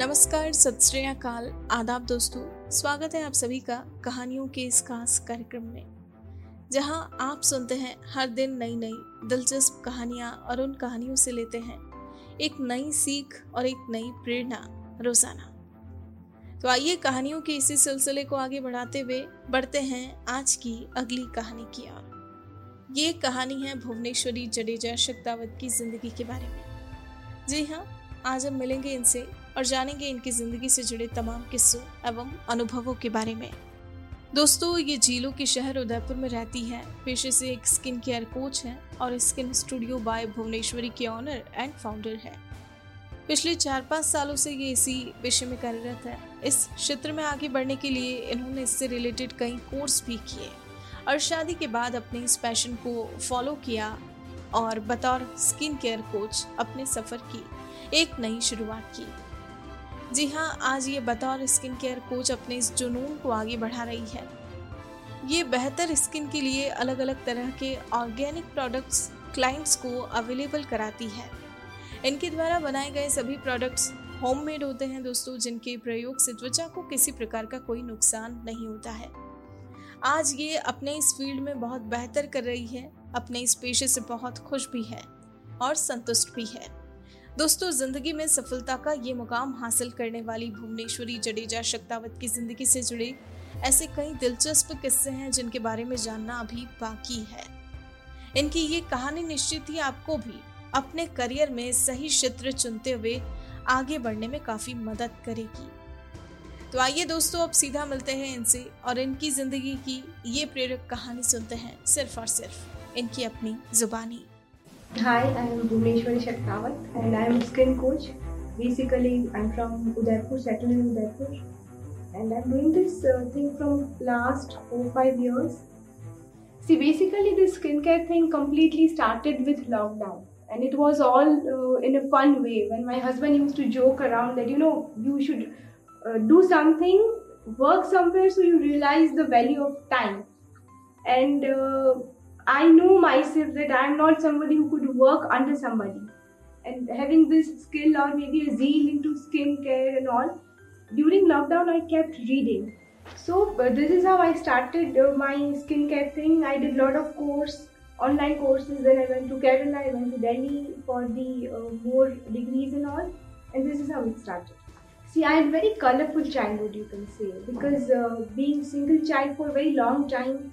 नमस्कार, सत श्रीकाल आदाब दोस्तों, स्वागत है आप सभी का कहानियों के इस खास कार्यक्रम में, जहाँ आप सुनते हैं हर दिन नई नई दिलचस्प कहानियाँ और उन कहानियों से लेते हैं एक नई सीख और एक नई प्रेरणा, रोज़ाना। तो आइए कहानियों के इसी सिलसिले को आगे बढ़ाते हुए बढ़ते हैं आज की अगली कहानी की ओर। ये कहानी है भुवनेश्वरी जडेजा शक्तावत की ज़िंदगी के बारे में। जी हाँ आज हम मिलेंगे इनसे और जानेंगे इनकी ज़िंदगी से जुड़े तमाम किस्सों एवं अनुभवों के बारे में। दोस्तों, ये झीलों के शहर उदयपुर में रहती है। पेशे से एक स्किन केयर कोच है और स्किन स्टूडियो बाय भुवनेश्वरी के ऑनर एंड फाउंडर है। पिछले चार पाँच सालों से ये इसी विषय में कार्यरत है। इस क्षेत्र में आगे बढ़ने के लिए इन्होंने इससे रिलेटेड कई कोर्स भी किए और शादी के बाद अपने इस पैशन को फॉलो किया और बतौर स्किन केयर कोच अपने सफ़र की एक नई शुरुआत की। जी हाँ आज ये बतौर स्किन केयर कोच अपने इस जुनून को आगे बढ़ा रही है। ये बेहतर स्किन के लिए अलग अलग तरह के ऑर्गेनिक प्रोडक्ट्स क्लाइंट्स को अवेलेबल कराती है। इनके द्वारा बनाए गए सभी प्रोडक्ट्स होममेड होते हैं दोस्तों, जिनके प्रयोग से त्वचा को किसी प्रकार का कोई नुकसान नहीं होता है। आज ये अपने इस फ़ील्ड में बहुत बेहतर कर रही है, अपने इस पेशे से बहुत खुश भी है और संतुष्ट भी है। दोस्तों, ज़िंदगी में सफलता का ये मुकाम हासिल करने वाली भुवनेश्वरी, जडेजा, शक्तावत की ज़िंदगी से जुड़े ऐसे कई दिलचस्प किस्से हैं जिनके बारे में जानना अभी बाकी है। इनकी ये कहानी निश्चित ही आपको भी अपने करियर में सही क्षेत्र चुनते हुए आगे बढ़ने में काफ़ी मदद करेगी। तो आइए दोस्तों, अब सीधा मिलते हैं इनसे और इनकी ज़िंदगी की ये प्रेरक कहानी सुनते हैं सिर्फ़ और सिर्फ़ इनकी अपनी जुबानी। Hi, I am Bhuvneshwari Shaktawat and I am a skin coach. Basically, I'm from Udaipur, settled in Udaipur, and I'm doing this uh, thing from last four five years. See, basically, this skincare thing completely started with lockdown, and it was all uh, in a fun way. When my husband used to joke around that you know you should uh, do something, work somewhere, so you realize the value of time, and uh, I know myself that I'm not somebody who could work under somebody. And having this skill or maybe a zeal into skincare and all, during lockdown I kept reading. So uh, this is how I started uh, my skincare thing. I did a lot of course, online courses. Then I went to Kerala, I went to Delhi for the uh, more degrees and all. And this is how it started. See, I had very colorful childhood, you can say, because uh, being single child for a very long time,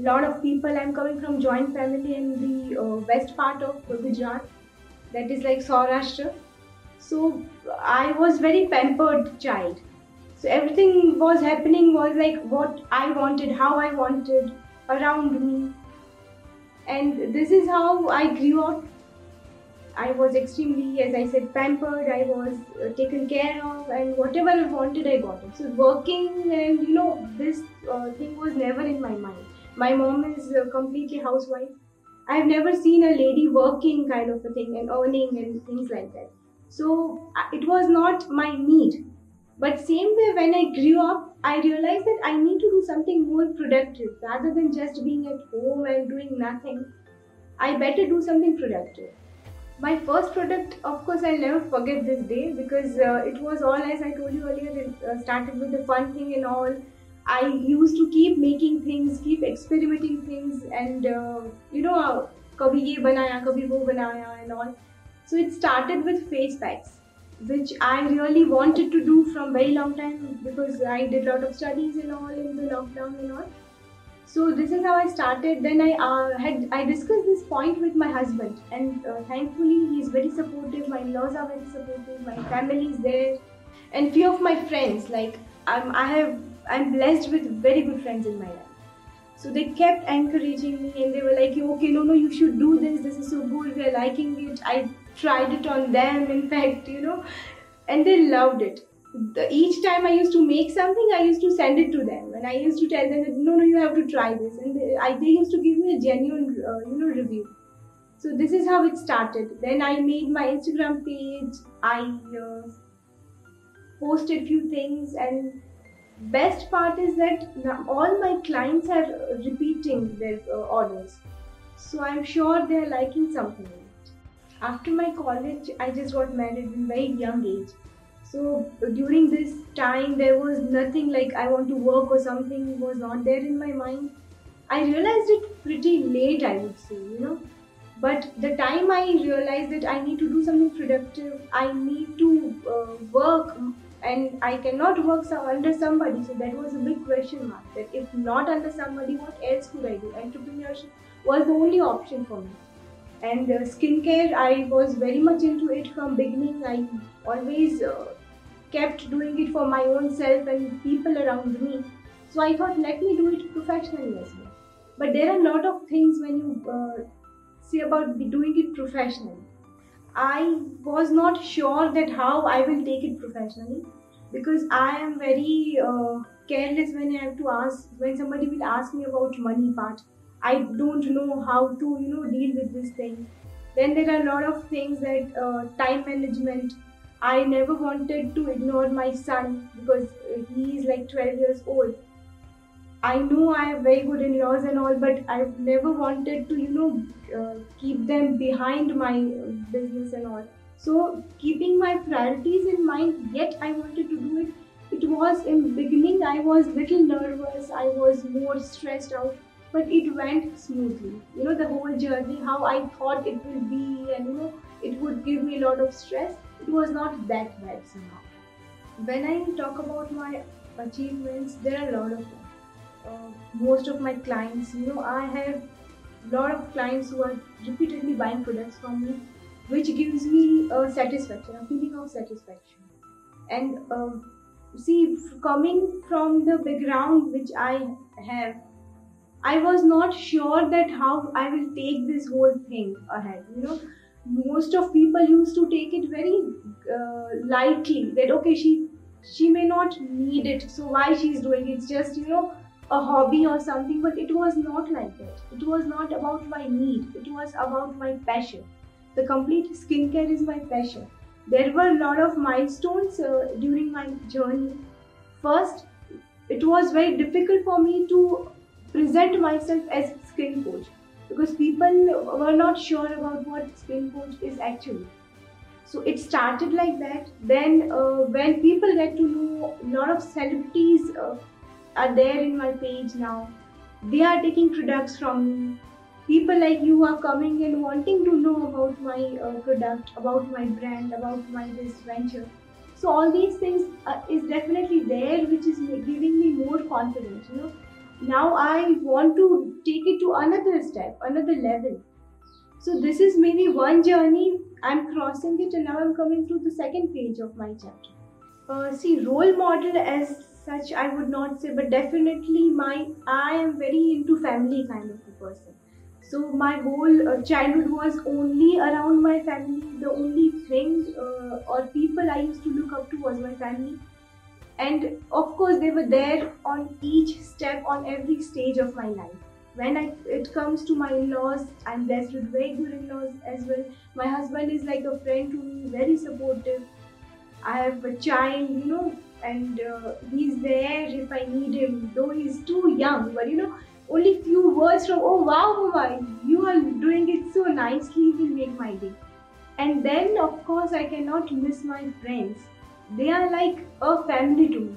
lot of people. I'm coming from joint family in the uh, west part of Gujarat, that is like Saurashtra. So I was very pampered child. So everything was happening was like what I wanted, how I wanted, around me. And this is how I grew up. I was extremely, as I said, pampered. I was uh, taken care of, and whatever I wanted, I got it. So working, and you know, this uh, thing was never in my mind my mom is a completely housewife. I've never seen a lady working kind of a thing and earning and things like that. So it was not my need. But same way when I grew up, I realized that I need to do something more productive rather than just being at home and doing nothing. I better do something productive. My first product, of course, I'll never forget this day because uh, it was all as I told you earlier. It uh, started with the fun thing and all I used to keep making things, keep experimenting things, and uh, you know, kabhi ye banaya, kabhi wo banaya, and all. So it started with face packs, which I really wanted to do from very long time because I did a lot of studies and all in the lockdown and all. So this is how I started. Then I uh, had I discussed this point with my husband, and uh, thankfully he is very supportive. My in-laws are very supportive. My family is there, and few of my friends like I'm, I have I'm blessed with very good friends in my life. So they kept encouraging me and they were like, okay, no, no, you should do this. This is so good. We're liking it. I tried it on them, in fact, you know, and they loved it. The, each time I used to make something, I used to send it to them, and I used to tell them that no, no, you have to try this, and they, I, they used to give me a genuine, uh, you know, review. So this is how it started. Then I made my Instagram page. I uh, posted a few things, and best part is that all my clients are repeating their uh, orders so i'm sure they're liking something after my college i just got married in very young age So during this time, there was nothing like I want to work or something was not there in my mind. I realized it pretty late, I would say, you know. But the time I realized that I need to do something productive, I need to uh, work and I cannot work under somebody. So that was a big question mark. That if not under somebody, what else could I do? Entrepreneurship was the only option for me. And uh, skincare, I was very much into it from beginning. I always uh, kept doing it for my own self and people around me. So I thought, let me do it professionally as well. But there are a lot of things when you uh, see about doing it professionally. I was not sure that how I will take it professionally because I am very uh, careless when I have to ask when somebody will ask me about money part. I don't know how to you know deal with this thing. Then there are a lot of things that uh, time management. I never wanted to ignore my son because he is like 12 years old I know I have very good in-laws and all, but I've never wanted to, you know, uh, keep them behind my business and all. So keeping my priorities in mind, yet I wanted to do it. It was in beginning I was little nervous, I was more stressed out, but it went smoothly. You know, the whole journey, how I thought it will be, and you know, it would give me a lot of stress. It was not that bad somehow. When I talk about my achievements, there are a lot of them uh, most of my clients, you know, I have a lot of clients who are repeatedly buying products from me, which gives me a satisfaction, a feeling of satisfaction. And uh, see, coming from the background which I have, I was not sure that how I will take this whole thing ahead. You know, most of people used to take it very uh, lightly. That okay, she she may not need it, so why she's doing it? It's just you know a hobby or something, but it was not like that. It was not about my need, it was about my passion. The complete skincare is my passion. There were a lot of milestones uh, during my journey. First, it was very difficult for me to present myself as skin coach because people were not sure about what skin coach is actually. So it started like that. Then, uh, when people get to know a lot of celebrities uh, are there in my page now. They are taking products from me. People like you are coming and wanting to know about my uh, product, about my brand, about my this venture. So all these things uh, is definitely there, which is giving me more confidence. You know, now I want to take it to another step, another level. So this is maybe one journey. I'm crossing it, and now I'm coming to the second page of my chapter. Uh, see, role model as such I would not say, but definitely my I am very into family kind of a person. So my whole uh, childhood was only around my family. The only thing uh, or people I used to look up to was my family, and of course they were there on each step, on every stage of my life. When I, it comes to my in-laws, I'm blessed with very good in-laws as well. My husband is like a friend to me, very supportive. I have a child, you know, and uh, he's there if I need him, though he's too young. But you know, only few words from oh wow, mama, you are doing it so nicely will make my day. And then of course I cannot miss my friends. They are like a family to me.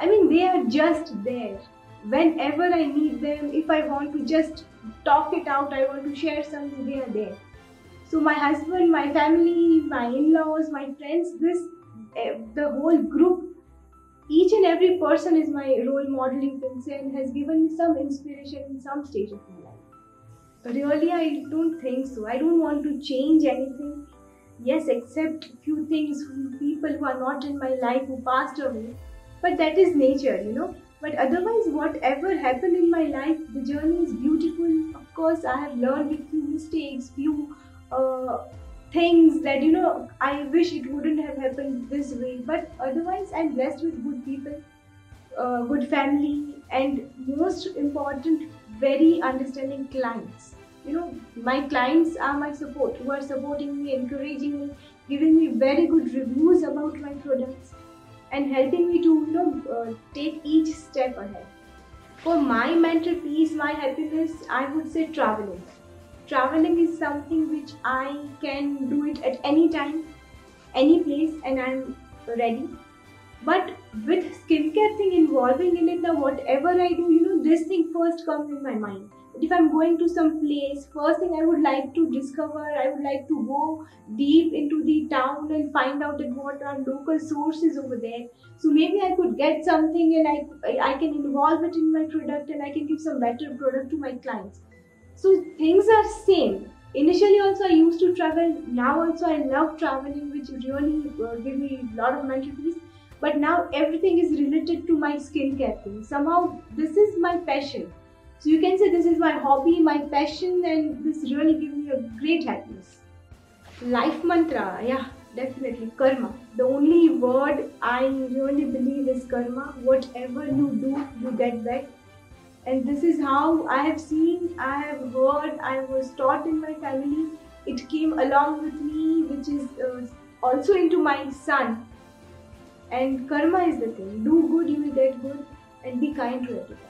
I mean, they are just there. Whenever I need them, if I want to just talk it out, I want to share something, they are there. So my husband, my family, my in-laws, my friends, this eh, the whole group each and every person is my role model, you can say, and has given me some inspiration in some stage of my life. Really, I don't think so. I don't want to change anything. Yes, except few things, from people who are not in my life who passed away. But that is nature, you know. But otherwise, whatever happened in my life, the journey is beautiful. Of course, I have learned with few mistakes, few uh, things that you know I wish it wouldn't have happened this way. But otherwise, I'm blessed with good people, uh, good family, and most important, very understanding clients. You know, my clients are my support, who are supporting me, encouraging me, giving me very good reviews about my products, and helping me to you know uh, take each step ahead. For my mental peace, my happiness, I would say traveling traveling is something which I can do it at any time, any place, and I'm ready. But with skincare thing involving in it, the whatever I do, you know, this thing first comes in my mind. If I'm going to some place, first thing I would like to discover, I would like to go deep into the town and find out that what are local sources over there. So maybe I could get something and I I can involve it in my product and I can give some better product to my clients. So things are same. Initially also i used to travel. Now also i love traveling which really uh, give me a lot of mental peace. But now everything is related to my skincare thing. Somehow this is my passion. So you can say this is my hobby my passion and this really gives me a great happiness. Life mantra yeah definitely. Karma. The only word i really believe is karma. Whatever you do you get back and this is how I have seen, I have heard, I was taught in my family. It came along with me, which is uh, also into my son. And karma is the thing. Do good, you will get good, and be kind to everyone.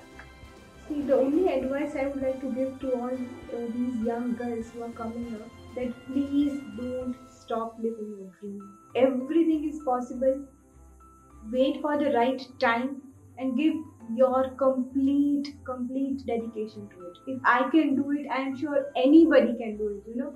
See, the only advice I would like to give to all uh, these young girls who are coming up that please don't stop living your dream. Everything is possible. Wait for the right time and give your complete complete dedication to it. If i can do it i am sure anybody can do it you know.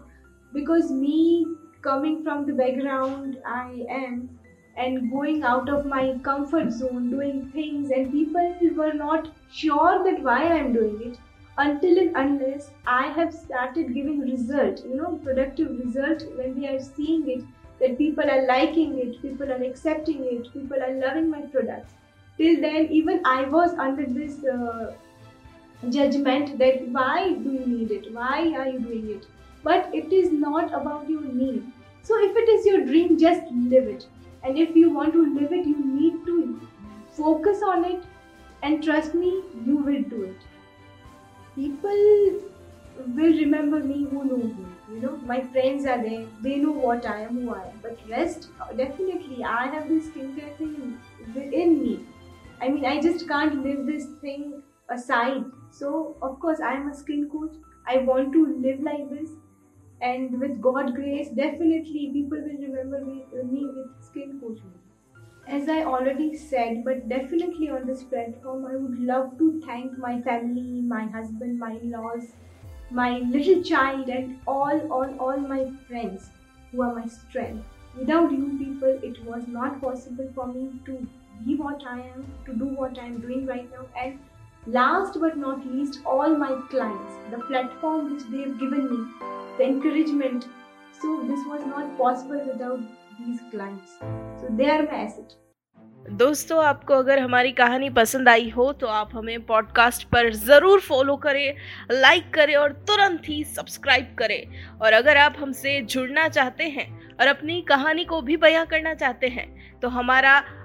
Because me coming from the background i am and going out of my comfort zone doing things and people were not sure that why i'm doing it until and unless i have started giving result you know productive result when we are seeing it that people are liking it people are accepting it people are loving my products till then even i was under this uh, judgment that why do you need it? Why are you doing it? But it is not about your need. So if it is your dream just live it. And if you want to live it you need to focus on it. And trust me you will do it. People will remember me who know me you know. My friends are there. They know what i am who i am. But rest definitely i have this skincare thing within me I mean, I just can't leave this thing aside. So, of course, I am a skin coach. I want to live like this. And with God grace, definitely people will remember me, me with skin coaching. As I already said, but definitely on this platform, I would love to thank my family, my husband, my in-laws, my little child, and all, all, all my friends who are my strength. Without you people, it was not possible for me to be what I am, to do what I am doing right now, and last but not least, all my clients, the platform which they have given me, the encouragement. So, this was not possible without these clients. So, they are my asset. दोस्तों आपको अगर हमारी कहानी पसंद आई हो तो आप हमें पॉडकास्ट पर ज़रूर फॉलो करें लाइक करें और तुरंत ही सब्सक्राइब करें और अगर आप हमसे जुड़ना चाहते हैं और अपनी कहानी को भी बयां करना चाहते हैं तो हमारा